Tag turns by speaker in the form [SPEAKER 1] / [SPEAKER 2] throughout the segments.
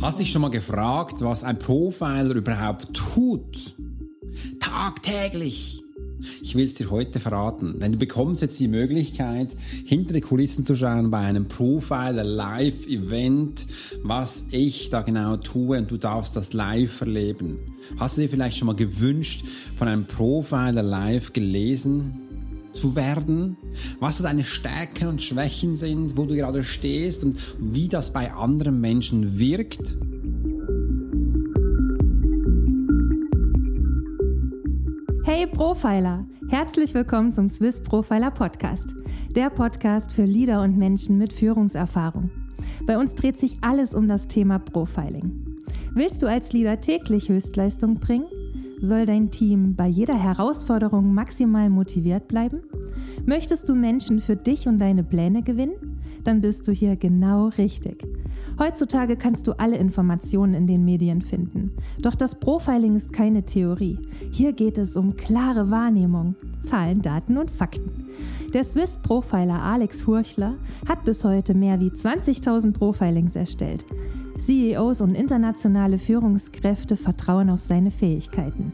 [SPEAKER 1] Hast dich schon mal gefragt, was ein Profiler überhaupt tut? Tagtäglich. Ich will es dir heute verraten, denn du bekommst jetzt die Möglichkeit, hinter die Kulissen zu schauen bei einem Profiler Live Event, was ich da genau tue und du darfst das live erleben. Hast du dir vielleicht schon mal gewünscht, von einem Profiler Live gelesen zu werden, was deine Stärken und Schwächen sind, wo du gerade stehst und wie das bei anderen Menschen wirkt.
[SPEAKER 2] Hey Profiler, herzlich willkommen zum Swiss Profiler Podcast, der Podcast für Leader und Menschen mit Führungserfahrung. Bei uns dreht sich alles um das Thema Profiling. Willst du als Leader täglich Höchstleistung bringen? Soll dein Team bei jeder Herausforderung maximal motiviert bleiben? Möchtest du Menschen für dich und deine Pläne gewinnen? Dann bist du hier genau richtig. Heutzutage kannst du alle Informationen in den Medien finden. Doch das Profiling ist keine Theorie. Hier geht es um klare Wahrnehmung, Zahlen, Daten und Fakten. Der Swiss Profiler Alex Furchler hat bis heute mehr wie 20.000 Profilings erstellt. CEOs und internationale Führungskräfte vertrauen auf seine Fähigkeiten.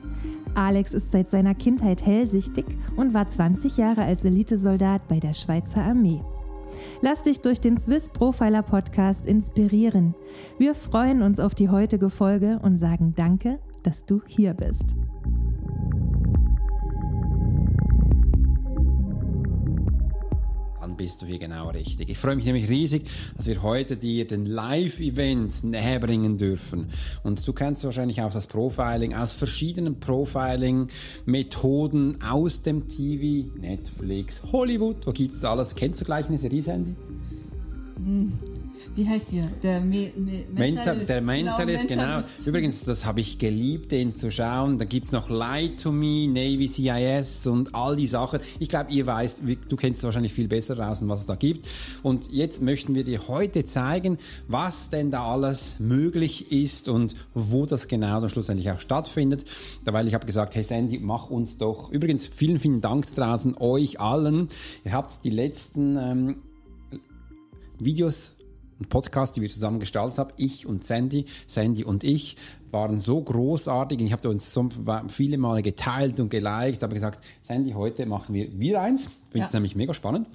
[SPEAKER 2] Alex ist seit seiner Kindheit hellsichtig und war 20 Jahre als Elitesoldat bei der Schweizer Armee. Lass dich durch den Swiss Profiler Podcast inspirieren. Wir freuen uns auf die heutige Folge und sagen Danke, dass du hier bist.
[SPEAKER 1] Bist du hier genau richtig. Ich freue mich nämlich riesig, dass wir heute dir den Live-Event näher bringen dürfen. Und du kennst wahrscheinlich auch das Profiling aus verschiedenen Profiling-Methoden aus dem TV, Netflix, Hollywood. Wo gibt es alles? Kennst du gleich eine Serie, Sandy?
[SPEAKER 3] Hm wie heißt ihr? Der Me
[SPEAKER 1] Me Mentalist. Der Mentalist, genau. Mentalist. Übrigens, das habe ich geliebt, den zu schauen. Da gibt's noch Lie to Me, Navy CIS und all die Sachen. Ich glaube, ihr weißt, du kennst es wahrscheinlich viel besser raus, was es da gibt. Und jetzt möchten wir dir heute zeigen, was denn da alles möglich ist und wo das genau dann schlussendlich auch stattfindet. Da weil ich habe gesagt, hey Sandy, mach uns doch. Übrigens, vielen, vielen Dank draußen euch allen. Ihr habt die letzten ähm, Videos ein Podcast, die wir zusammen gestaltet haben, ich und Sandy, Sandy und ich, waren so großartig. Ich habe uns so viele Male geteilt und geliked, habe gesagt, Sandy, heute machen wir wieder eins. Finde es ja. nämlich mega spannend,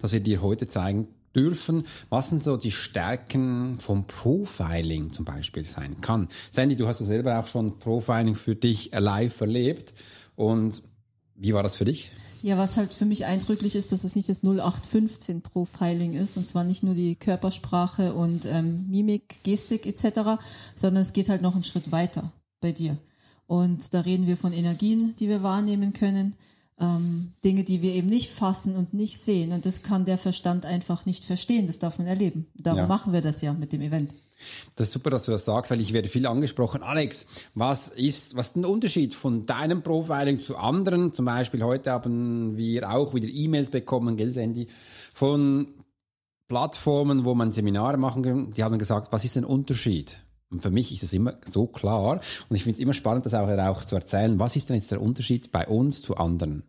[SPEAKER 1] dass wir dir heute zeigen dürfen, was sind so die Stärken vom Profiling zum Beispiel sein kann. Sandy, du hast ja selber auch schon Profiling für dich live erlebt und wie war das für dich?
[SPEAKER 3] Ja, was halt für mich eindrücklich ist, dass es nicht das 0815 Profiling ist, und zwar nicht nur die Körpersprache und ähm, Mimik, Gestik etc., sondern es geht halt noch einen Schritt weiter bei dir. Und da reden wir von Energien, die wir wahrnehmen können, ähm, Dinge, die wir eben nicht fassen und nicht sehen. Und das kann der Verstand einfach nicht verstehen. Das darf man erleben. Darum ja. machen wir das ja mit dem Event.
[SPEAKER 1] Das ist super, dass du das sagst, weil ich werde viel angesprochen. Alex, was ist, was ist der Unterschied von deinem Profiling zu anderen? Zum Beispiel heute haben wir auch wieder E-Mails bekommen, gell, Sandy, von Plattformen, wo man Seminare machen kann. Die haben gesagt, was ist ein Unterschied? Und für mich ist das immer so klar. Und ich finde es immer spannend, das auch, auch zu erzählen. Was ist denn jetzt der Unterschied bei uns zu anderen?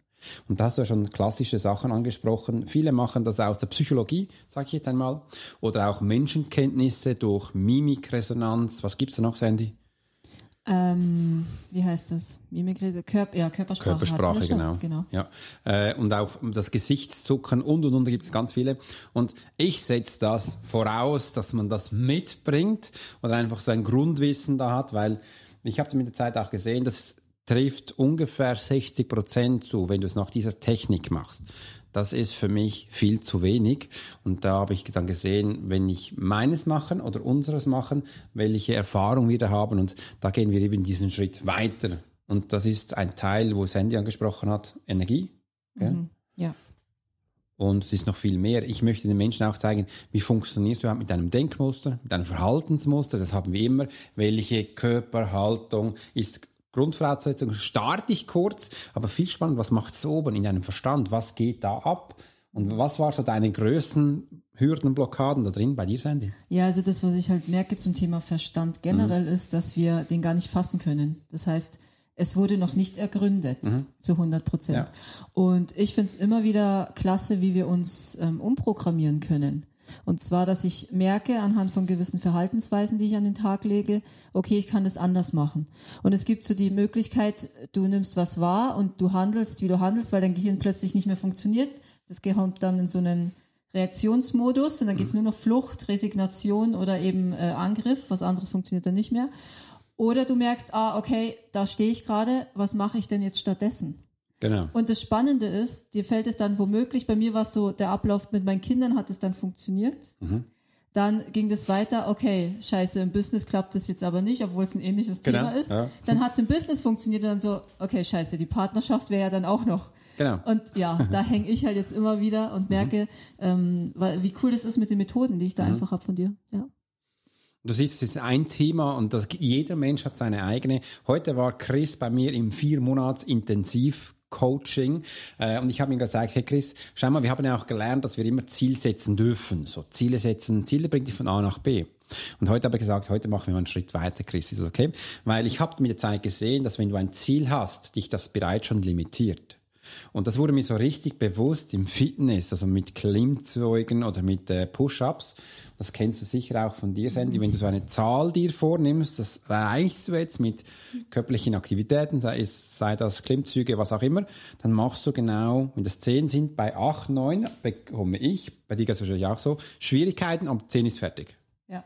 [SPEAKER 1] Und da hast du ja schon klassische Sachen angesprochen. Viele machen das aus der Psychologie, sage ich jetzt einmal, oder auch Menschenkenntnisse durch Mimikresonanz. Was gibt's da noch, Sandy?
[SPEAKER 3] Ähm, wie heißt das? Mimikrise, Körper, ja, Körpersprache.
[SPEAKER 1] Körpersprache, genau. genau. Ja. Äh, und auch das Gesichtszucken und und und, da gibt es ganz viele. Und ich setze das voraus, dass man das mitbringt oder einfach so ein Grundwissen da hat, weil ich habe mit der Zeit auch gesehen, dass trifft ungefähr 60 Prozent zu, wenn du es nach dieser Technik machst. Das ist für mich viel zu wenig. Und da habe ich dann gesehen, wenn ich meines machen oder unseres machen, welche Erfahrung wir da haben. Und da gehen wir eben diesen Schritt weiter. Und das ist ein Teil, wo Sandy angesprochen hat, Energie.
[SPEAKER 3] Mhm. Ja.
[SPEAKER 1] Und es ist noch viel mehr. Ich möchte den Menschen auch zeigen, wie funktionierst du mit deinem Denkmuster, mit deinem Verhaltensmuster. Das haben wir immer. Welche Körperhaltung ist Grundvoraussetzung starte ich kurz, aber viel spannend, was macht es oben in deinem Verstand? Was geht da ab? Und was war so deine größten Hürden, Blockaden da drin bei dir, Sandy?
[SPEAKER 3] Ja, also das, was ich halt merke zum Thema Verstand generell, mhm. ist, dass wir den gar nicht fassen können. Das heißt, es wurde noch nicht ergründet mhm. zu 100 Prozent. Ja. Und ich finde es immer wieder klasse, wie wir uns ähm, umprogrammieren können. Und zwar, dass ich merke anhand von gewissen Verhaltensweisen, die ich an den Tag lege, okay, ich kann das anders machen. Und es gibt so die Möglichkeit, du nimmst was wahr und du handelst, wie du handelst, weil dein Gehirn plötzlich nicht mehr funktioniert. Das kommt dann in so einen Reaktionsmodus und dann geht's nur noch Flucht, Resignation oder eben äh, Angriff. Was anderes funktioniert dann nicht mehr. Oder du merkst, ah, okay, da stehe ich gerade, was mache ich denn jetzt stattdessen?
[SPEAKER 1] Genau.
[SPEAKER 3] Und das Spannende ist, dir fällt es dann womöglich, bei mir war es so, der Ablauf mit meinen Kindern hat es dann funktioniert.
[SPEAKER 1] Mhm.
[SPEAKER 3] Dann ging das weiter, okay, scheiße, im Business klappt das jetzt aber nicht, obwohl es ein ähnliches
[SPEAKER 1] Genau,
[SPEAKER 3] Thema ist.
[SPEAKER 1] ja.
[SPEAKER 3] Dann hat es im Business funktioniert und dann so, okay, scheiße, die Partnerschaft wäre ja dann auch noch.
[SPEAKER 1] Genau.
[SPEAKER 3] Und ja, da hänge ich halt jetzt immer wieder und merke, ähm, weil, wie cool das ist mit den Methoden, die ich da einfach hab von dir. Ja.
[SPEAKER 1] Du siehst, es ist ein Thema und das, jeder Mensch hat seine eigene. Heute war Chris bei mir im vier Monats Intensiv Coaching äh, und ich habe ihm gesagt, hey Chris, schau mal, wir haben ja auch gelernt, dass wir immer Ziel setzen dürfen. So Ziele setzen, Ziele bringt dich von A nach B. Und heute habe ich gesagt, heute machen wir mal einen Schritt weiter, Chris, ist das okay? Weil ich habe mit der Zeit gesehen, dass wenn du ein Ziel hast, dich das bereits schon limitiert. Und das wurde mir so richtig bewusst im Fitness, also mit Klimmzeugen oder mit äh, Push-Ups. Das kennst du sicher auch von dir, Sandy. Wenn du so eine Zahl dir vornimmst, das reichst du jetzt mit körperlichen Aktivitäten, sei, es, sei das Klimmzüge, was auch immer, dann machst du genau, wenn das 10 sind, bei 8, 9 bekomme ich, bei dir geht es wahrscheinlich auch so, Schwierigkeiten, aber 10 ist fertig.
[SPEAKER 3] Ja.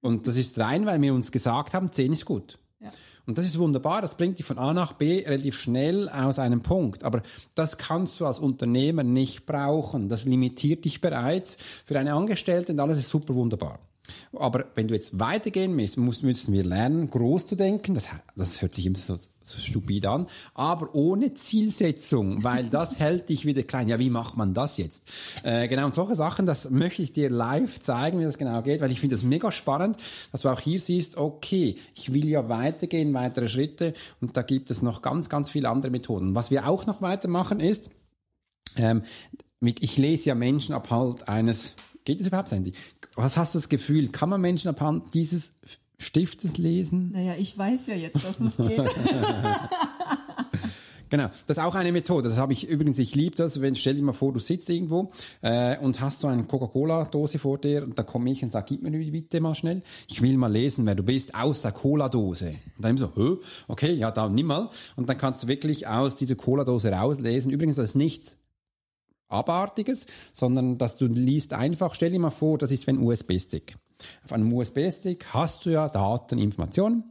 [SPEAKER 1] Und das ist rein, weil wir uns gesagt haben, 10 ist gut.
[SPEAKER 3] Ja.
[SPEAKER 1] Und das ist wunderbar, das bringt dich von A nach B relativ schnell aus einem Punkt. Aber das kannst du als Unternehmer nicht brauchen. Das limitiert dich bereits. Für eine Angestellte und alles ist super wunderbar. Aber wenn du jetzt weitergehen willst, muss- müssen wir lernen, groß zu denken. Das, das hört sich immer so, so stupid an. Aber ohne Zielsetzung, weil das hält dich wieder klein. Ja, wie macht man das jetzt? Äh, genau, und solche Sachen, das möchte ich dir live zeigen, wie das genau geht, weil ich finde das mega spannend, dass du auch hier siehst, okay, ich will ja weitergehen, weitere Schritte. Und da gibt es noch ganz, ganz viele andere Methoden. Was wir auch noch weitermachen ist, ähm, ich lese ja Menschen abhalt eines, geht es überhaupt, Sandy? Was hast du das Gefühl? Kann man Menschen abhand dieses Stiftes lesen?
[SPEAKER 3] Naja, ich weiß ja jetzt, dass es geht.
[SPEAKER 1] Genau, das ist auch eine Methode. Das habe ich übrigens, ich liebe das, wenn stell dir mal vor, du sitzt irgendwo äh, und hast so eine Coca-Cola-Dose vor dir und da komme ich und sage, gib mir die bitte mal schnell. Ich will mal lesen, wer du bist, aus der Cola-Dose. Und dann so, Hö? okay, ja, dann nimm mal. Und dann kannst du wirklich aus dieser Cola-Dose rauslesen. Übrigens, das ist nichts Abartiges, sondern dass du liest einfach, stell dir mal vor, das ist wie ein USB-Stick. Auf einem USB-Stick hast du ja Daten, Informationen.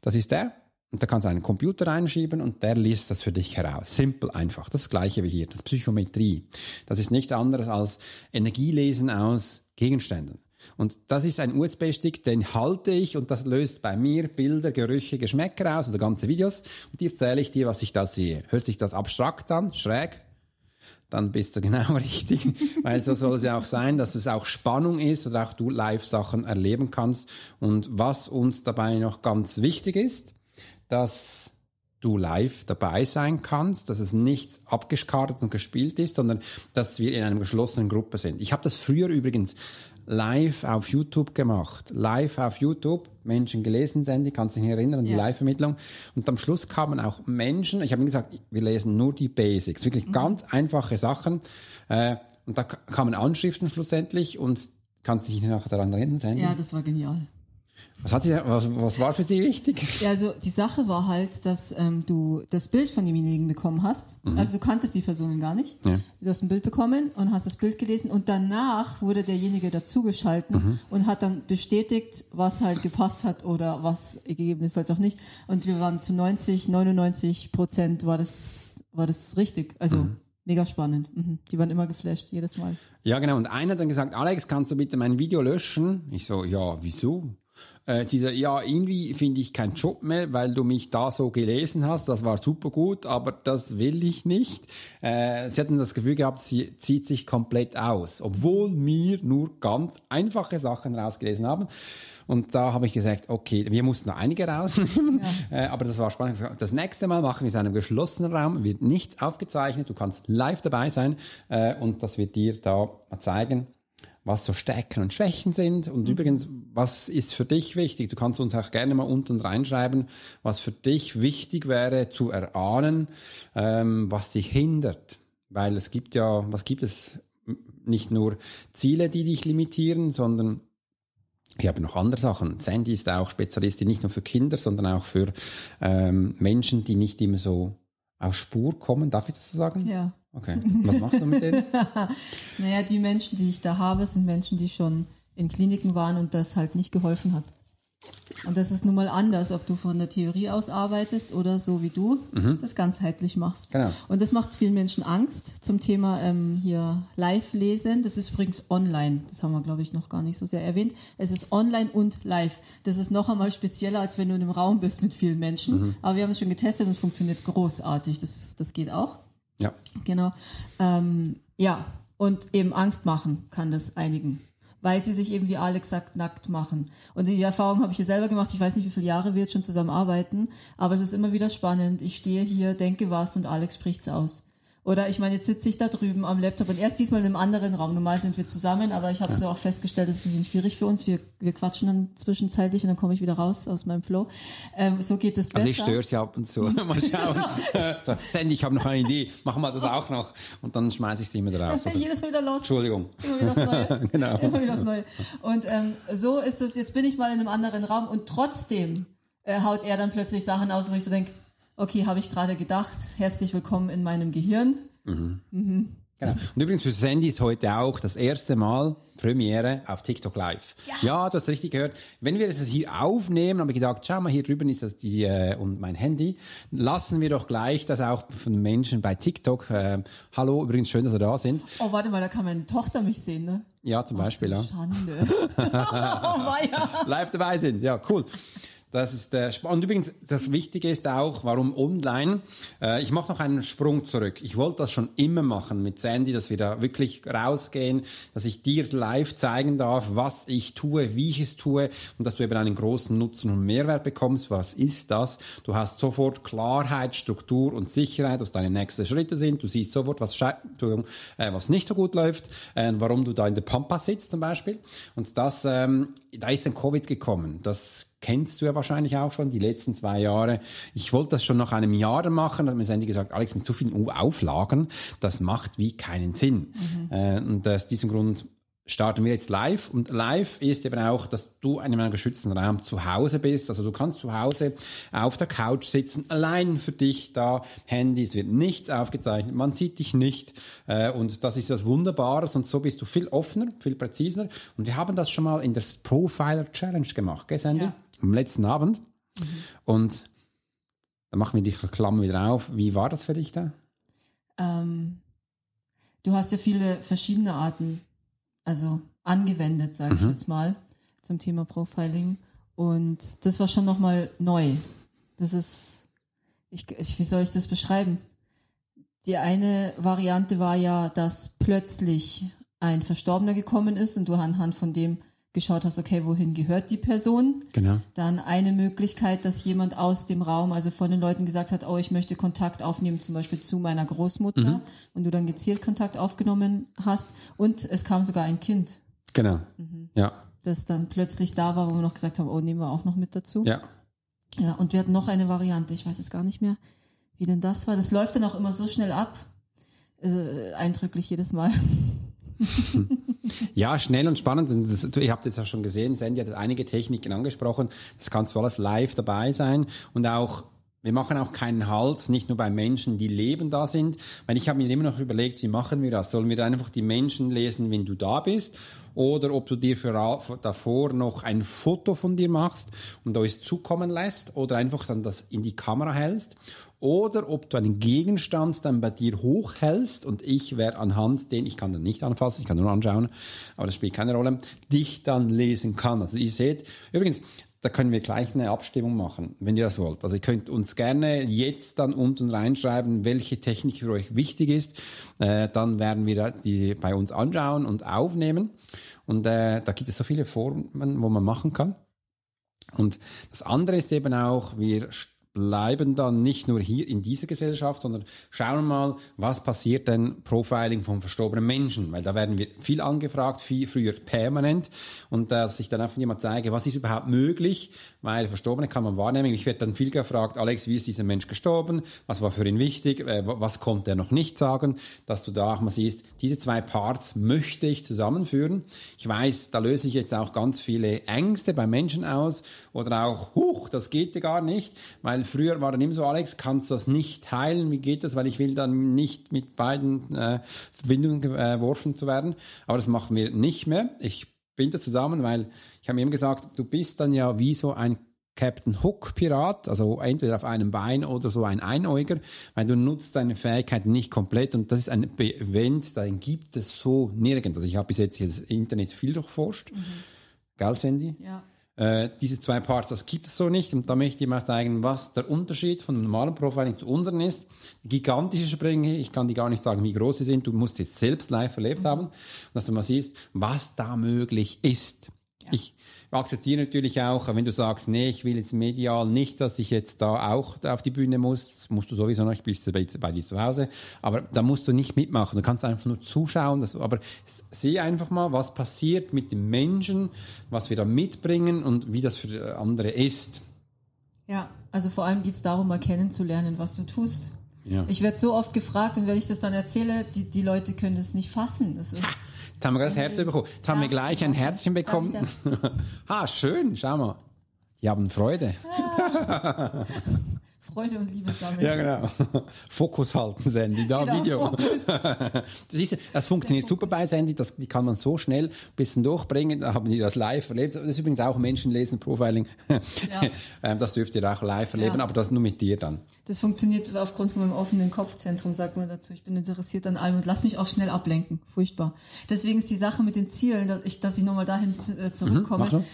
[SPEAKER 1] Das ist der. Und da kannst du einen Computer reinschieben und der liest das für dich heraus. Simpel, einfach. Das gleiche wie hier. Das Psychometrie. Das ist nichts anderes als Energielesen aus Gegenständen. Und das ist ein USB-Stick, den halte ich und das löst bei mir Bilder, Gerüche, Geschmäcker aus oder ganze Videos. Und jetzt erzähle ich dir, was ich da sehe. Hört sich das abstrakt an? Schräg? Dann bist du genau richtig, weil so soll es ja auch sein, dass es auch Spannung ist oder auch du Live-Sachen erleben kannst. Und was uns dabei noch ganz wichtig ist, dass du live dabei sein kannst, dass es nicht abgeskartet und gespielt ist, sondern dass wir in einer geschlossenen Gruppe sind. Ich habe das früher übrigens live auf YouTube gemacht. Live auf YouTube, Menschen gelesen, Sandy, kannst du dich erinnern an die
[SPEAKER 3] Ja.
[SPEAKER 1] Live-Vermittlung. Und am Schluss kamen auch Menschen, ich habe ihnen gesagt, wir lesen nur die Basics, wirklich ganz einfache Sachen. Äh, und da kamen Anschriften schlussendlich und kannst dich nachher daran erinnern, Sandy?
[SPEAKER 3] ja, das war genial.
[SPEAKER 1] Was, hat sie, was, was war für sie wichtig?
[SPEAKER 3] Ja, also die Sache war halt, dass ähm, du das Bild von demjenigen bekommen hast. Also du kanntest die Personen gar nicht.
[SPEAKER 1] Ja.
[SPEAKER 3] Du hast ein Bild bekommen und hast das Bild gelesen und danach wurde derjenige dazugeschalten und hat dann bestätigt, was halt gepasst hat oder was gegebenenfalls auch nicht. Und wir waren zu 90, 99 Prozent war das, war das richtig. Also mega spannend. Mhm. Die waren immer geflasht, jedes Mal.
[SPEAKER 1] Ja, genau. Und einer hat dann gesagt, Alex, kannst du bitte mein Video löschen? Ich so, ja, wieso? Äh, sie so, ja, irgendwie finde ich keinen Job mehr, weil du mich da so gelesen hast. Das war super gut, aber das will ich nicht. Äh, sie hatten das Gefühl gehabt, sie zieht sich komplett aus, obwohl wir nur ganz einfache Sachen rausgelesen haben. Und da habe ich gesagt, okay, wir mussten noch einige rausnehmen, äh, aber das war spannend. Das nächste Mal machen wir es in einem geschlossenen Raum, wird nichts aufgezeichnet, du kannst live dabei sein äh, und das wird dir da zeigen, was so Stärken und Schwächen sind. Und übrigens, was ist für dich wichtig? Du kannst uns auch gerne mal unten reinschreiben, was für dich wichtig wäre zu erahnen, ähm, was dich hindert. Weil es gibt ja, was gibt es? nicht nur Ziele, die dich limitieren, sondern wir haben noch andere Sachen. Sandy ist auch Spezialistin nicht nur für Kinder, sondern auch für ähm, Menschen, die nicht immer so auf Spur kommen. Darf ich das so sagen?
[SPEAKER 3] Ja.
[SPEAKER 1] Okay. Was machst du mit denen?
[SPEAKER 3] naja, die Menschen, die ich da habe, sind Menschen, die schon in Kliniken waren und das halt nicht geholfen hat. Und das ist nun mal anders, ob du von der Theorie aus arbeitest oder so wie du mhm. das ganzheitlich machst.
[SPEAKER 1] Genau.
[SPEAKER 3] Und das macht vielen Menschen Angst zum Thema ähm, hier live lesen. Das ist übrigens online. Das haben wir, glaube ich, noch gar nicht so sehr erwähnt. Es ist online und live. Das ist noch einmal spezieller, als wenn du in einem Raum bist mit vielen Menschen. Mhm. Aber wir haben es schon getestet und es funktioniert großartig. Das, das geht auch.
[SPEAKER 1] Ja.
[SPEAKER 3] Genau. Ähm, ja. Und eben Angst machen kann das einigen weil sie sich eben, wie Alex sagt, nackt machen. Und die Erfahrung habe ich ja selber gemacht. Ich weiß nicht, wie viele Jahre wir jetzt schon zusammen arbeiten, aber es ist immer wieder spannend. Ich stehe hier, denke was und Alex spricht's aus. Oder ich meine, jetzt sitze ich da drüben am Laptop und erst diesmal in einem anderen Raum. Normal sind wir zusammen, aber ich habe ja. so auch festgestellt, das ist ein bisschen schwierig für uns. Wir, wir quatschen dann zwischenzeitlich und dann komme ich wieder raus aus meinem Flow. Ähm, so geht es besser.
[SPEAKER 1] Also ich störe sie ab und zu. mal schauen. so. Sandy, ich habe noch eine Idee. Machen wir das auch noch. Und dann schmeiße ich sie immer raus.
[SPEAKER 3] Also, Jedes Mal wieder los.
[SPEAKER 1] Entschuldigung.
[SPEAKER 3] Immer wieder das Neue. genau. Immer wieder das Neue. Und ähm, so ist es, jetzt bin ich mal in einem anderen Raum und trotzdem äh, haut er dann plötzlich Sachen aus, wo ich so denke, okay, habe ich gerade gedacht, herzlich willkommen in meinem Gehirn. Mhm.
[SPEAKER 1] Mhm. Genau. Und übrigens für Sandy ist heute auch das erste Mal Premiere auf TikTok Live. Ja, ja du hast richtig gehört. Wenn wir das hier aufnehmen, habe ich gedacht, schau mal, hier drüben ist das die äh, und mein Handy. Lassen wir doch gleich das auch von Menschen bei TikTok. Äh, hallo, übrigens schön, dass ihr da sind.
[SPEAKER 3] Oh, warte mal, da kann meine Tochter mich sehen, ne?
[SPEAKER 1] Ja, zum Beispiel,
[SPEAKER 3] ja. Schande. oh,
[SPEAKER 1] Live dabei sind, ja, cool. Das ist der äh, und übrigens das Wichtige ist auch, warum online. Äh, ich mache noch einen Sprung zurück. Ich wollte das schon immer machen mit Sandy, dass wir da wirklich rausgehen, dass ich dir live zeigen darf, was ich tue, wie ich es tue und dass du eben einen großen Nutzen und Mehrwert bekommst. Was ist das? Du hast sofort Klarheit, Struktur und Sicherheit, was deine nächsten Schritte sind. Du siehst sofort, was, äh, was nicht so gut läuft, äh, warum du da in der Pampa sitzt zum Beispiel. Und das, ähm, da ist ein Covid gekommen. Das kennst du ja wahrscheinlich auch schon, die letzten zwei Jahre. Ich wollte das schon nach einem Jahr machen, hat mir Sandy gesagt, Alex, mit so vielen Auflagen, das macht wie keinen Sinn. Mhm. Äh, und aus diesem Grund starten wir jetzt live. Und live ist eben auch, dass du in einem geschützten Raum zu Hause bist. Also du kannst zu Hause auf der Couch sitzen, allein für dich da. Handy, es wird nichts aufgezeichnet, man sieht dich nicht. Äh, und das ist das Wunderbare. Und so bist du viel offener, viel präziser. Und wir haben das schon mal in der Profiler Challenge gemacht, gell, Sandy? Ja am letzten Abend. Mhm. Und dann machen wir die Klammer wieder auf. Wie war das für dich da?
[SPEAKER 3] Ähm, du hast ja viele verschiedene Arten, also angewendet, sage ich mhm. jetzt mal, zum Thema Profiling. Und das war schon nochmal neu. Das ist, ich, ich, wie soll ich das beschreiben? Die eine Variante war ja, dass plötzlich ein Verstorbener gekommen ist und du anhand von dem geschaut hast, okay, wohin gehört die Person?
[SPEAKER 1] Genau.
[SPEAKER 3] Dann eine Möglichkeit, dass jemand aus dem Raum, also von den Leuten gesagt hat, oh, ich möchte Kontakt aufnehmen, zum Beispiel zu meiner Großmutter, mhm. und du dann gezielt Kontakt aufgenommen hast. Und es kam sogar ein Kind.
[SPEAKER 1] Genau. Mhm. Ja.
[SPEAKER 3] Das dann plötzlich da war, wo wir noch gesagt haben, oh, nehmen wir auch noch mit dazu.
[SPEAKER 1] Ja.
[SPEAKER 3] Ja, und wir hatten noch eine Variante, ich weiß jetzt gar nicht mehr, wie denn das war. Das läuft dann auch immer so schnell ab. Äh, eindrücklich jedes Mal.
[SPEAKER 1] ja, schnell und spannend. Das, ihr habt jetzt auch schon gesehen, Sandy hat einige Techniken angesprochen. Das kannst du alles live dabei sein und auch wir machen auch keinen Halt, nicht nur bei Menschen, die leben da sind. Weil ich habe mir immer noch überlegt, wie machen wir das? Sollen wir einfach die Menschen lesen, wenn du da bist? Oder ob du dir für, davor noch ein Foto von dir machst und uns zukommen lässt? Oder einfach dann das in die Kamera hältst? Oder ob du einen Gegenstand dann bei dir hochhältst und ich werde anhand den, ich kann dann nicht anfassen, ich kann nur anschauen, aber das spielt keine Rolle, dich dann lesen kann. Also ihr seht, übrigens, da können wir gleich eine Abstimmung machen, wenn ihr das wollt. Also ihr könnt uns gerne jetzt dann unten reinschreiben, welche Technik für euch wichtig ist. Äh, dann werden wir die bei uns anschauen und aufnehmen. Und äh, da gibt es so viele Formen, wo man machen kann. Und das andere ist eben auch, wir bleiben dann nicht nur hier in dieser Gesellschaft, sondern schauen mal, was passiert denn Profiling von verstorbenen Menschen, weil da werden wir viel angefragt, viel früher permanent. Und dass ich dann einfach jemand zeige, was ist überhaupt möglich, weil Verstorbene kann man wahrnehmen. Ich werde dann viel gefragt, Alex, wie ist dieser Mensch gestorben, was war für ihn wichtig, äh, was konnte er noch nicht sagen, dass du da auch mal siehst, diese zwei Parts möchte ich zusammenführen. Ich weiß, da löse ich jetzt auch ganz viele Ängste bei Menschen aus. Oder auch, huch, das geht ja gar nicht, weil früher war dann immer so, Alex, kannst du das nicht teilen? Wie geht das? Weil ich will dann nicht mit beiden äh, Verbindungen äh, geworfen zu werden. Aber das machen wir nicht mehr. Ich bin da zusammen, weil ich habe ihm gesagt, du bist dann ja wie so ein Captain Hook Pirat, also entweder auf einem Bein oder so ein Einäuger, weil du nutzt deine Fähigkeiten nicht komplett und das ist ein Event, den gibt es so nirgends. Also ich habe bis jetzt hier das Internet viel durchforscht. Mhm. Gell, Sandy?
[SPEAKER 3] Ja.
[SPEAKER 1] Äh, diese zwei Parts, das gibt es so nicht. Und da möchte ich mal zeigen, was der Unterschied von normalen Profiling zu unseren ist. Gigantische Sprünge, ich kann dir gar nicht sagen, wie groß sie sind. Du musst es selbst live erlebt mhm. haben, dass du mal siehst, was da möglich ist. Ich akzeptiere natürlich auch, wenn du sagst, nee, ich will jetzt medial nicht, dass ich jetzt da auch auf die Bühne muss, musst du sowieso noch, ich bin bei, bei dir zu Hause, aber da musst du nicht mitmachen, du kannst einfach nur zuschauen, das, aber sehe einfach mal, was passiert mit dem Menschen, was wir da mitbringen und wie das für andere ist.
[SPEAKER 3] Ja, also vor allem geht es darum, mal kennenzulernen, was du tust. Ja. Ich werde so oft gefragt und wenn ich das dann erzähle, die, die Leute können es nicht fassen. Das ist
[SPEAKER 1] Jetzt haben wir gerade das Herzchen bekommen. Jetzt haben wir gleich ein Herzchen bekommen. ah, schön, schau mal. Die haben Freude.
[SPEAKER 3] Freude und Liebe sammeln.
[SPEAKER 1] Ja, genau. Fokus halten, Sandy, da genau, Video. das, ist, das funktioniert super bei Sandy, das die kann man so schnell ein bisschen durchbringen, da haben die das live erlebt. Das ist übrigens auch Menschenlesen, Profiling. Ja. Ähm, das dürft ihr auch live erleben, ja. aber das nur mit dir dann.
[SPEAKER 3] Das funktioniert aufgrund von meinem offenen Kopfzentrum, sagt man dazu. Ich bin interessiert an allem und lass mich auch schnell ablenken. Furchtbar. Deswegen ist die Sache mit den Zielen, dass ich, dass ich nochmal dahin äh, zurückkomme. Mhm,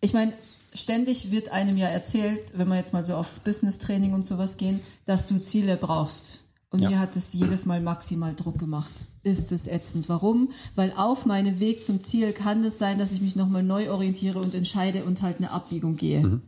[SPEAKER 3] ich meine, ständig wird einem ja erzählt, wenn wir jetzt mal so auf Business-Training und sowas gehen, dass du Ziele brauchst. Und ja. mir hat es jedes Mal maximal Druck gemacht. Ist es ätzend. Warum? Weil auf meinem Weg zum Ziel kann es sein, dass ich mich nochmal neu orientiere und entscheide und halt eine Abbiegung gehe. Mhm.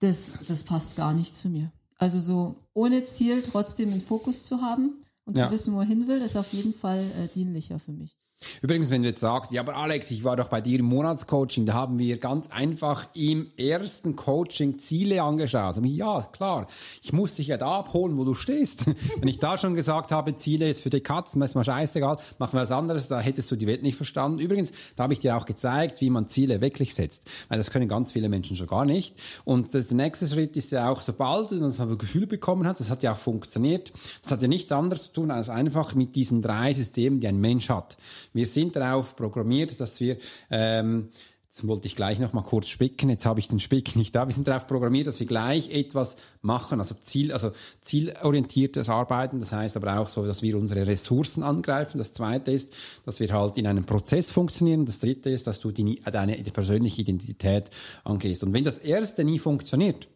[SPEAKER 3] Das, das passt gar nicht zu mir. Also so ohne Ziel trotzdem einen Fokus zu haben und ja. zu wissen, wohin will, ist auf jeden Fall äh, dienlicher für mich.
[SPEAKER 1] Übrigens, wenn du jetzt sagst, ja, aber Alex, ich war doch bei dir im Monatscoaching, da haben wir ganz einfach im ersten Coaching Ziele angeschaut. Ja, klar, ich muss dich ja da abholen, wo du stehst. wenn ich da schon gesagt habe, Ziele jetzt für die Katzen, ist mal scheißegal, machen wir was anderes, da hättest du die Welt nicht verstanden. Übrigens, da habe ich dir auch gezeigt, wie man Ziele wirklich setzt, weil das können ganz viele Menschen schon gar nicht. Und das, der nächste Schritt ist ja auch, sobald du das Gefühl bekommen hast, das hat ja auch funktioniert, das hat ja nichts anderes zu tun, als einfach mit diesen drei Systemen, die ein Mensch hat. Wir sind darauf programmiert, dass wir ähm, Jetzt wollte ich gleich noch mal kurz spicken. Jetzt habe ich den Spick nicht da. Wir sind darauf programmiert, dass wir gleich etwas machen, also Ziel, also zielorientiertes Arbeiten. Das heißt aber auch so, dass wir unsere Ressourcen angreifen. Das zweite ist, dass wir halt in einem Prozess funktionieren. Das dritte ist, dass du die, deine persönliche Identität angehst. Und wenn das erste nie funktioniert,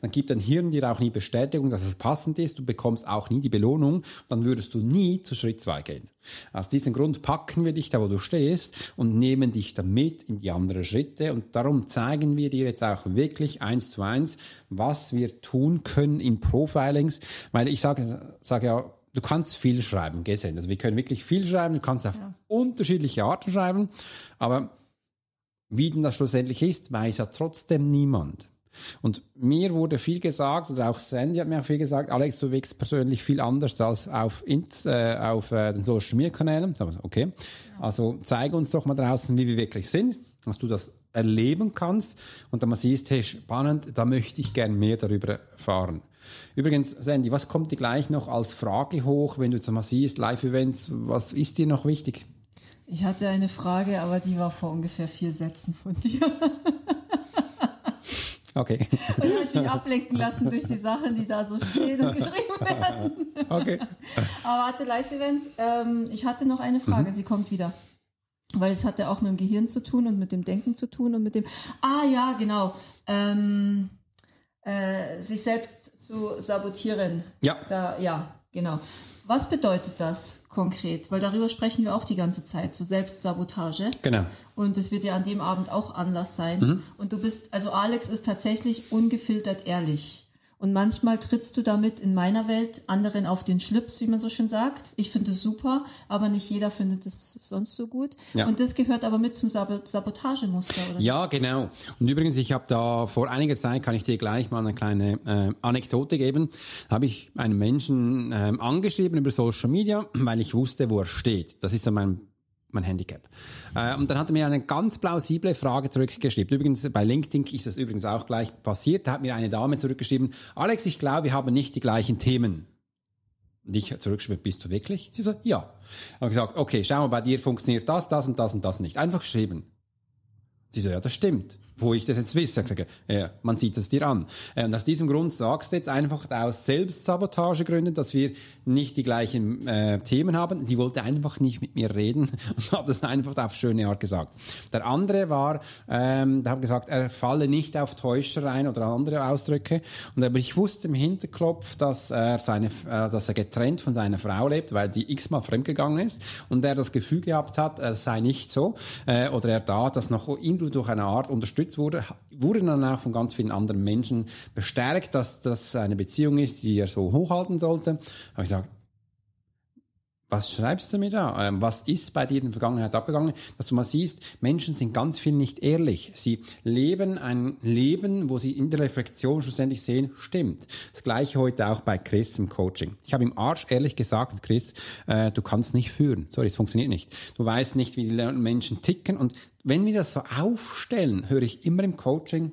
[SPEAKER 1] dann gibt dein Hirn dir auch nie Bestätigung, dass es passend ist. Du bekommst auch nie die Belohnung. Dann würdest du nie zu Schritt zwei gehen. Aus diesem Grund packen wir dich da, wo du stehst und nehmen dich damit in die anderen Schritte. Und darum zeigen wir dir jetzt auch wirklich eins zu eins, was wir tun können in Profilings. Weil ich sage, sage ja, du kannst viel schreiben, gesehen. Also wir können wirklich viel schreiben. Du kannst auf ja. unterschiedliche Arten schreiben. Aber wie denn das schlussendlich ist, weiß ja trotzdem niemand. Und mir wurde viel gesagt, oder auch Sandy hat mir auch viel gesagt, Alex, du wirkst persönlich viel anders als auf, ins, äh, auf äh, den Social Media Kanälen. Okay. Also zeige uns doch mal draußen, wie wir wirklich sind, dass du das erleben kannst und dann mal siehst, hey, spannend, da möchte ich gern mehr darüber erfahren. Übrigens, Sandy, was kommt dir gleich noch als Frage hoch, wenn du jetzt mal siehst, Live-Events, was ist dir noch wichtig?
[SPEAKER 3] Ich hatte eine Frage, aber die war vor ungefähr vier Sätzen von dir.
[SPEAKER 1] Okay.
[SPEAKER 3] Und ich habe mich ablenken lassen durch die Sachen, die da so stehen und geschrieben werden.
[SPEAKER 1] Okay.
[SPEAKER 3] Aber warte, Live-Event. Ähm, ich hatte noch eine Frage, mhm. sie kommt wieder. Weil es hatte auch mit dem Gehirn zu tun und mit dem Denken zu tun und mit dem. Ah ja, genau. Ähm, äh, sich selbst zu sabotieren.
[SPEAKER 1] Ja.
[SPEAKER 3] Da, ja, genau. Was bedeutet das konkret? Weil darüber sprechen wir auch die ganze Zeit, so Selbstsabotage.
[SPEAKER 1] Genau.
[SPEAKER 3] Und das wird ja an dem Abend auch Anlass sein. Mhm. Und du bist, also Alex ist tatsächlich ungefiltert ehrlich. Und manchmal trittst du damit in meiner Welt anderen auf den Schlips, wie man so schön sagt. Ich finde es super, aber nicht jeder findet es sonst so gut.
[SPEAKER 1] Ja.
[SPEAKER 3] Und das gehört aber mit zum Sab Sabotagemuster, oder?
[SPEAKER 1] Ja, genau. Und übrigens, ich habe da vor einiger Zeit, kann ich dir gleich mal eine kleine äh, Anekdote geben, habe ich einen Menschen ähm, angeschrieben über Social Media, weil ich wusste, wo er steht. Das ist so mein mein Handicap. Äh, und dann hat er mir eine ganz plausible Frage zurückgeschrieben. Übrigens, bei LinkedIn ist das übrigens auch gleich passiert. Da hat mir eine Dame zurückgeschrieben, Alex, ich glaube, wir haben nicht die gleichen Themen. Und ich zurückgeschrieben, bist du wirklich? Sie so, ja. Habe gesagt, okay, schau mal, bei dir funktioniert das, das und das und das nicht. Einfach geschrieben. Sie so, ja, das stimmt. Wo ich das jetzt wisse, ich sage, ja, man sieht es dir an. Äh, Und aus diesem Grund sagst du jetzt einfach aus Selbstsabotagegründen, dass wir nicht die gleichen äh, Themen haben. Sie wollte einfach nicht mit mir reden und hat das einfach auf schöne Art gesagt. Der andere war, ähm, der hat gesagt, er falle nicht auf Täuscher rein oder andere Ausdrücke. Und aber ich wusste im Hinterkopf, dass er seine, äh, dass er getrennt von seiner Frau lebt, weil die x-mal fremdgegangen ist und er das Gefühl gehabt hat, es sei nicht so, äh, oder er da, dass noch irgendwo durch eine Art unterstützt wurde, wurde dann auch von ganz vielen anderen Menschen bestärkt, dass das eine Beziehung ist, die er so hochhalten sollte. Habe ich gesagt, was schreibst du mir da? Ähm, was ist bei dir in der Vergangenheit abgegangen? Dass du mal siehst, Menschen sind ganz viel nicht ehrlich. Sie leben ein Leben, wo sie in der Reflexion schlussendlich sehen, stimmt. Das gleiche heute auch bei Chris im Coaching. Ich habe im Arsch ehrlich gesagt, Chris, äh, du kannst nicht führen. Sorry, es funktioniert nicht. Du weißt nicht, wie die Menschen ticken. Und wenn wir das so aufstellen, höre ich immer im Coaching,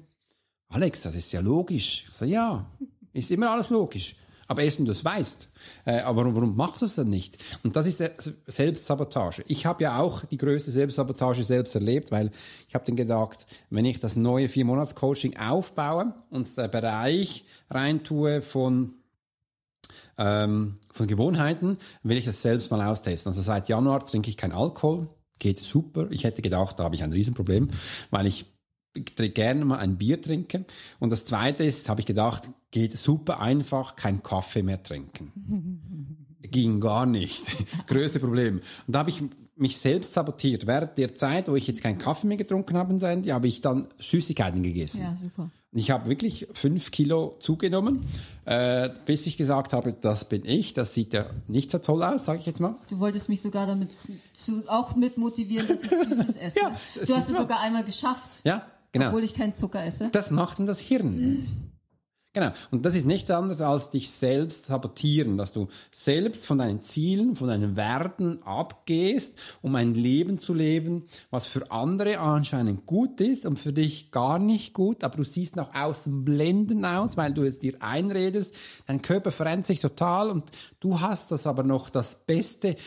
[SPEAKER 1] Alex, das ist ja logisch. Ich sage, ja, ist immer alles logisch. Aber erst wenn du es weißt. Äh, aber warum, warum machst du es dann nicht? Und das ist Selbstsabotage. Ich habe ja auch die größte Selbstsabotage selbst erlebt, weil ich habe dann gedacht, wenn ich das neue Vier-Monats-Coaching aufbaue und der Bereich reintue von ähm, von Gewohnheiten, will ich das selbst mal austesten. Also seit Januar trinke ich kein Alkohol, geht super. Ich hätte gedacht, da habe ich ein Riesenproblem, weil ich gerne mal ein Bier trinke. Und das Zweite ist, habe ich gedacht, geht super einfach, kein Kaffee mehr trinken. Ging gar nicht. Größte Problem. Und da habe ich mich selbst sabotiert. Während der Zeit, wo ich jetzt keinen Kaffee mehr getrunken habe, habe ich dann Süßigkeiten gegessen.
[SPEAKER 3] Ja, super.
[SPEAKER 1] Ich habe wirklich fünf Kilo zugenommen, äh, bis ich gesagt habe, das bin ich. Das sieht ja nicht so toll aus, sage ich jetzt mal.
[SPEAKER 3] Du wolltest mich sogar damit zu, auch mit motivieren, dass ich Süßes esse.
[SPEAKER 1] Ja,
[SPEAKER 3] du hast es sogar einmal geschafft,
[SPEAKER 1] Ja, genau.
[SPEAKER 3] obwohl ich keinen Zucker esse.
[SPEAKER 1] Das macht dann das Hirn. Genau. Und das ist nichts anderes als dich selbst sabotieren, dass du selbst von deinen Zielen, von deinen Werten abgehst, um ein Leben zu leben, was für andere anscheinend gut ist und für dich gar nicht gut, aber du siehst nach außen blendend aus, weil du es dir einredest. Dein Körper verändert sich total und du hast das aber noch das beste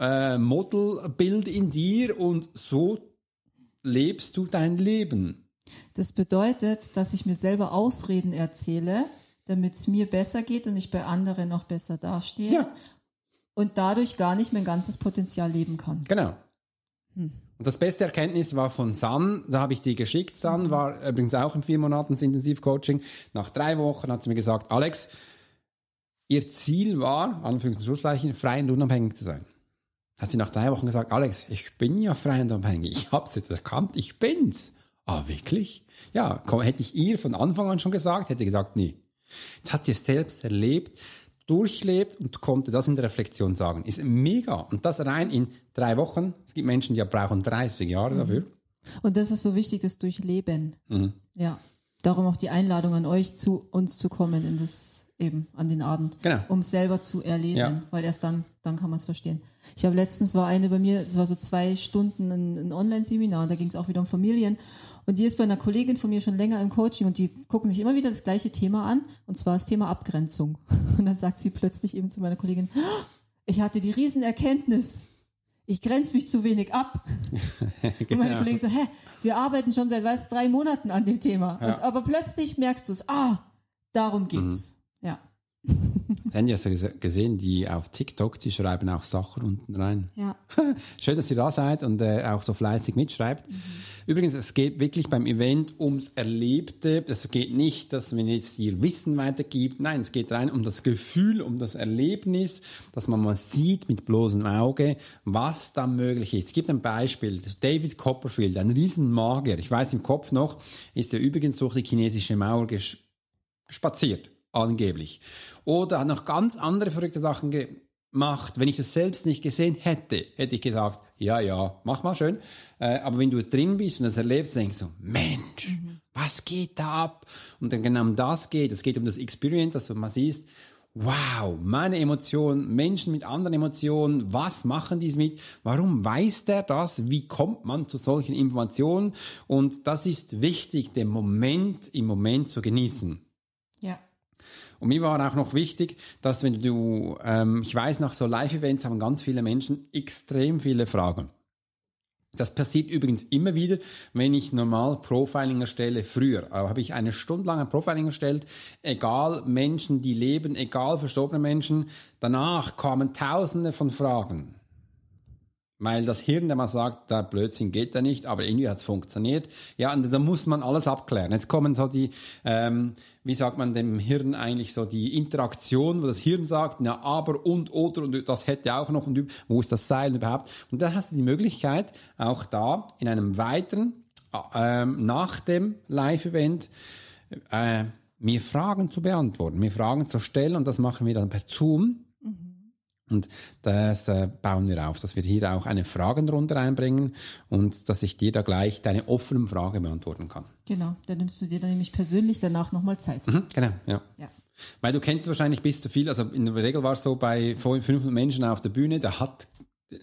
[SPEAKER 1] äh, Modelbild in dir und so lebst du dein Leben.
[SPEAKER 3] Das bedeutet, dass ich mir selber Ausreden erzähle, damit es mir besser geht und ich bei anderen noch besser dastehe
[SPEAKER 1] Ja.
[SPEAKER 3] und dadurch gar nicht mein ganzes Potenzial leben kann.
[SPEAKER 1] Genau. Und das beste Erkenntnis war von San, da habe ich die geschickt. San war übrigens auch im vier Monaten Intensivcoaching. Nach drei Wochen hat sie mir gesagt, Alex, ihr Ziel war, Anführungs- und Schlusszeichen, frei und unabhängig zu sein. Hat sie nach drei Wochen gesagt, Alex, ich bin ja frei und unabhängig. Ich hab's jetzt erkannt, ich bin's. Ah, wirklich? Ja, komm, hätte ich ihr von Anfang an schon gesagt, hätte ich gesagt, nee. Jetzt hat sie es selbst erlebt, durchlebt und konnte das in der Reflexion sagen. Ist mega. Und das rein in drei Wochen. Es gibt Menschen, die brauchen 30 Jahre dafür.
[SPEAKER 3] Und das ist so wichtig, das Durchleben.
[SPEAKER 1] Mhm.
[SPEAKER 3] Ja. Darum auch die Einladung an euch, zu uns zu kommen in das eben an den Abend,
[SPEAKER 1] Genau.
[SPEAKER 3] um selber zu erleben,
[SPEAKER 1] Ja.
[SPEAKER 3] weil erst dann, dann kann man es verstehen. Ich habe letztens war eine bei mir, es war so zwei Stunden ein, ein Online-Seminar, und da ging es auch wieder um Familien und die ist bei einer Kollegin von mir schon länger im Coaching und die gucken sich immer wieder das gleiche Thema an und zwar das Thema Abgrenzung. Und dann sagt sie plötzlich eben zu meiner Kollegin, "Oh, ich hatte die Riesenerkenntnis, ich grenze mich zu wenig ab. Und
[SPEAKER 1] Genau.
[SPEAKER 3] meine Kollegen so, hä, wir arbeiten schon seit weiß, drei Monaten an dem Thema. Und, aber plötzlich merkst du es, ah, darum geht's. Ja.
[SPEAKER 1] Sandy hast du gese- gesehen, die auf TikTok, die schreiben auch Sachen unten rein.
[SPEAKER 3] Ja.
[SPEAKER 1] Schön, dass ihr da seid und äh, auch so fleißig mitschreibt. Übrigens, es geht wirklich beim Event ums Erlebte. Es geht nicht, dass man jetzt ihr Wissen weitergibt. Nein, es geht rein um das Gefühl, um das Erlebnis, dass man mal sieht mit bloßem Auge, was da möglich ist. Es gibt ein Beispiel. Das David Copperfield, ein Riesenmagier. Ich weiß im Kopf noch, ist er übrigens durch die chinesische Mauer ges spaziert. Angeblich. Oder hat noch ganz andere verrückte Sachen gemacht. Wenn ich das selbst nicht gesehen hätte, hätte ich gesagt, ja, ja, mach mal schön. Äh, aber wenn du drin bist und das erlebst, denkst du, Mensch, mhm. was geht da ab? Und dann genau um das geht. Es geht um das Experience, dass du mal siehst, wow, meine Emotionen, Menschen mit anderen Emotionen, was machen die mit? Warum weiß der das? Wie kommt man zu solchen Informationen? Und das ist wichtig, den Moment im Moment zu genießen. Und mir war auch noch wichtig, dass wenn du, ähm, ich weiß, nach so Live-Events haben ganz viele Menschen extrem viele Fragen. Das passiert übrigens immer wieder, wenn ich normal Profiling erstelle. Früher aber habe ich eine Stunde lang ein Profiling erstellt, egal Menschen, die leben, egal verstorbene Menschen. Danach kamen Tausende von Fragen. Weil das Hirn mal sagt, der Blödsinn geht da nicht, aber irgendwie hat es funktioniert. Ja, und da muss man alles abklären. Jetzt kommen so die, ähm, wie sagt man dem Hirn eigentlich so die Interaktion, wo das Hirn sagt, na aber und oder und das hätte auch noch und wo ist das Seil überhaupt? Und dann hast du die Möglichkeit, auch da in einem weiteren, ähm, nach dem Live-Event, äh, mir Fragen zu beantworten, mir Fragen zu stellen und das machen wir dann per Zoom und das äh, bauen wir auf, dass wir hier auch eine Fragenrunde reinbringen und dass ich dir da gleich deine offenen Fragen beantworten kann.
[SPEAKER 3] Genau, da nimmst du dir dann nämlich persönlich danach nochmal Zeit.
[SPEAKER 1] Mhm, genau, ja.
[SPEAKER 3] ja.
[SPEAKER 1] Weil du kennst wahrscheinlich bis zu viel, also in der Regel war es so bei 500 Menschen auf der Bühne, da hat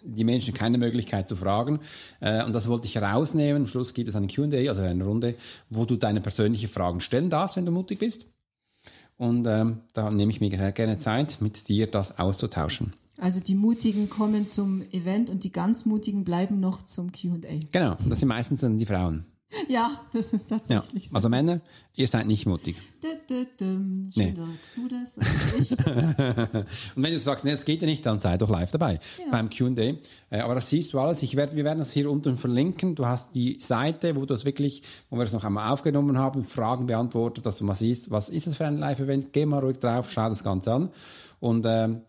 [SPEAKER 1] die Menschen keine Möglichkeit zu fragen. Äh, und das wollte ich herausnehmen. Am Schluss gibt es eine Q&A, also eine Runde, wo du deine persönlichen Fragen stellen darfst, wenn du mutig bist. Und ähm, da nehme ich mir gerne Zeit, mit dir das auszutauschen.
[SPEAKER 3] Also die Mutigen kommen zum Event und die ganz Mutigen bleiben noch zum Qa.
[SPEAKER 1] Genau, das sind meistens dann die Frauen.
[SPEAKER 3] Ja, das ist tatsächlich
[SPEAKER 1] ja. so. Also Männer, ihr seid nicht mutig.
[SPEAKER 3] Schön nee. sagst du das. Ich.
[SPEAKER 1] und wenn du sagst, nee, das geht ja nicht, dann sei doch live dabei genau. beim Q&A. Äh, aber das siehst du alles. Ich werde, wir werden das hier unten verlinken. Du hast die Seite, wo du es wirklich, wo wir es noch einmal aufgenommen haben, Fragen beantwortet, dass du mal siehst, was ist es für ein Live-Event. Geh mal ruhig drauf, schau das Ganze an. Und ähm,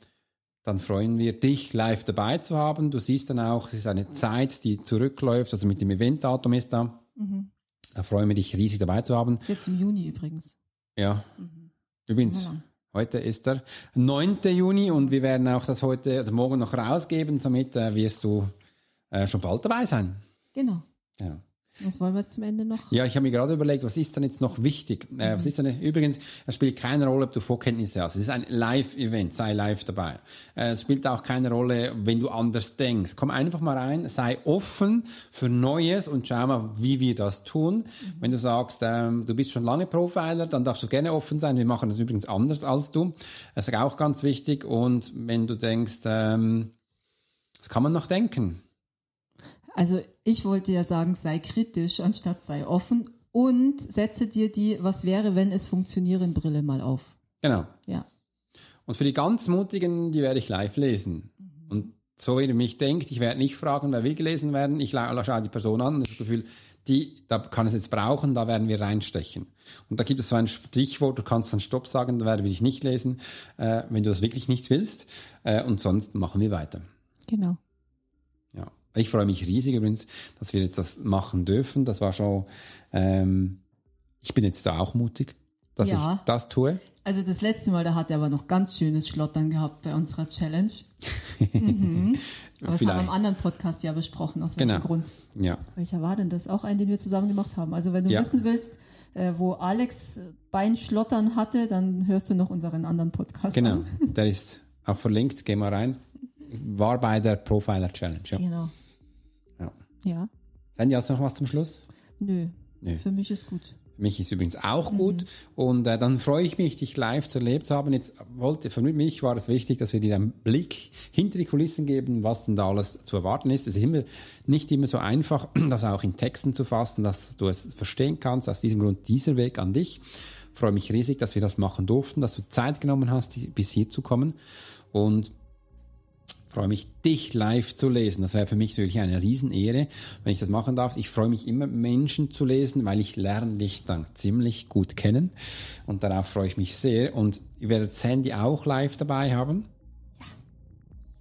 [SPEAKER 1] dann freuen wir dich live dabei zu haben. Du siehst dann auch, es ist eine Zeit, die zurückläuft, also mit dem Eventdatum ist da. Mhm. Da freuen wir dich riesig dabei zu haben.
[SPEAKER 3] Das ist jetzt im Juni übrigens.
[SPEAKER 1] Ja. Mhm. Übrigens, heute ist der 9. Juni und wir werden auch das heute oder morgen noch rausgeben, somit äh, wirst du äh, schon bald dabei sein.
[SPEAKER 3] Genau.
[SPEAKER 1] Ja.
[SPEAKER 3] Was wollen wir jetzt zum Ende noch?
[SPEAKER 1] Ja, ich habe mir gerade überlegt, was ist denn jetzt noch wichtig? Mhm. Äh, was ist denn, übrigens, es spielt keine Rolle, ob du Vorkenntnisse hast. Es ist ein Live-Event, sei live dabei. Äh, es spielt auch keine Rolle, wenn du anders denkst. Komm einfach mal rein, sei offen für Neues und schau mal, wie wir das tun. Mhm. Wenn du sagst, ähm, du bist schon lange Profiler, dann darfst du gerne offen sein. Wir machen das übrigens anders als du. Das ist auch ganz wichtig. Und wenn du denkst, ähm, das kann man noch denken.
[SPEAKER 3] Also ich wollte ja sagen, sei kritisch anstatt sei offen und setze dir die Was wäre, wenn es funktionieren Brille mal auf.
[SPEAKER 1] Genau.
[SPEAKER 3] Ja.
[SPEAKER 1] Und für die ganz Mutigen, die werde ich live lesen. Mhm. Und so wie ihr mich denkt, ich werde nicht fragen, wer will gelesen werden. Ich schaue die Person an und das Gefühl, die, da kann es jetzt brauchen, da werden wir reinstechen. Und da gibt es so ein Stichwort, du kannst dann Stopp sagen, da werde ich nicht lesen, äh, wenn du das wirklich nicht willst. Äh, und sonst machen wir weiter.
[SPEAKER 3] Genau.
[SPEAKER 1] Ich freue mich riesig übrigens, dass wir jetzt das machen dürfen. Das war schon, ähm, ich bin jetzt da auch mutig, dass ja. ich das tue.
[SPEAKER 3] Also das letzte Mal, da hat er aber noch ganz schönes Schlottern gehabt bei unserer Challenge. mhm. Aber das haben wir im anderen Podcast ja besprochen, aus welchem genau. Grund.
[SPEAKER 1] Ja.
[SPEAKER 3] Welcher war denn das? Auch ein, den wir zusammen gemacht haben. Also wenn du ja. wissen willst, äh, wo Alex Beinschlottern hatte, dann hörst du noch unseren anderen Podcast
[SPEAKER 1] Genau,
[SPEAKER 3] an.
[SPEAKER 1] der ist auch verlinkt, geh mal rein. War bei der Profiler Challenge. Ja.
[SPEAKER 3] Genau. Ja.
[SPEAKER 1] Seien die jetzt noch was zum Schluss?
[SPEAKER 3] Nö. Nö. Für mich ist gut.
[SPEAKER 1] Für mich ist übrigens auch mhm. gut. Und äh, dann freue ich mich, dich live zu erlebt zu haben. Jetzt wollte, für mich war es wichtig, dass wir dir einen Blick hinter die Kulissen geben, was denn da alles zu erwarten ist. Es ist immer, nicht immer so einfach, das auch in Texten zu fassen, dass du es verstehen kannst. Aus diesem Grund dieser Weg an dich. Ich freue mich riesig, dass wir das machen durften, dass du Zeit genommen hast, bis hier zu kommen. Und freue mich, dich live zu lesen. Das wäre für mich natürlich eine Riesenehre, wenn ich das machen darf. Ich freue mich immer, Menschen zu lesen, weil ich lerne dich dann ziemlich gut kennen. Und darauf freue ich mich sehr. Und ihr werdet Sandy auch live dabei haben.
[SPEAKER 3] Ja,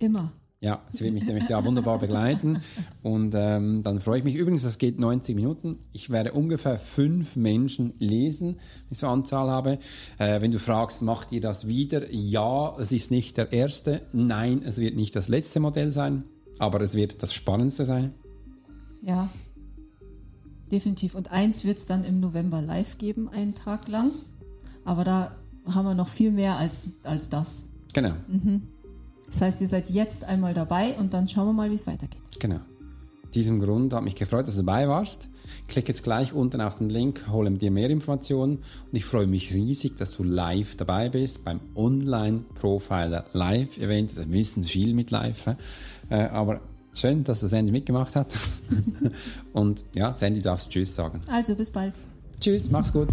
[SPEAKER 3] immer.
[SPEAKER 1] Ja, sie wird mich nämlich da wunderbar begleiten. Und ähm, dann freue ich mich. Übrigens, das geht 90 Minuten. Ich werde ungefähr fünf Menschen lesen, wenn ich so Anzahl habe. Äh, wenn du fragst, macht ihr das wieder? Ja, es ist nicht der erste. Nein, es wird nicht das letzte Modell sein. Aber es wird das Spannendste sein.
[SPEAKER 3] Ja, definitiv. Und eins wird es dann im November live geben, einen Tag lang. Aber da haben wir noch viel mehr als, als das.
[SPEAKER 1] Genau.
[SPEAKER 3] Mhm. Das heißt, ihr seid jetzt einmal dabei und dann schauen wir mal, wie es weitergeht.
[SPEAKER 1] Genau. Diesem Grund hat mich gefreut, dass du dabei warst. Klick jetzt gleich unten auf den Link, hole dir mehr Informationen und ich freue mich riesig, dass du live dabei bist beim Online Profiler Live Event. Da wissen viel mit Live, äh, aber schön, dass der Sandy mitgemacht hat. und ja, Sandy darfst Tschüss sagen.
[SPEAKER 3] Also bis bald.
[SPEAKER 1] Tschüss, mach's gut.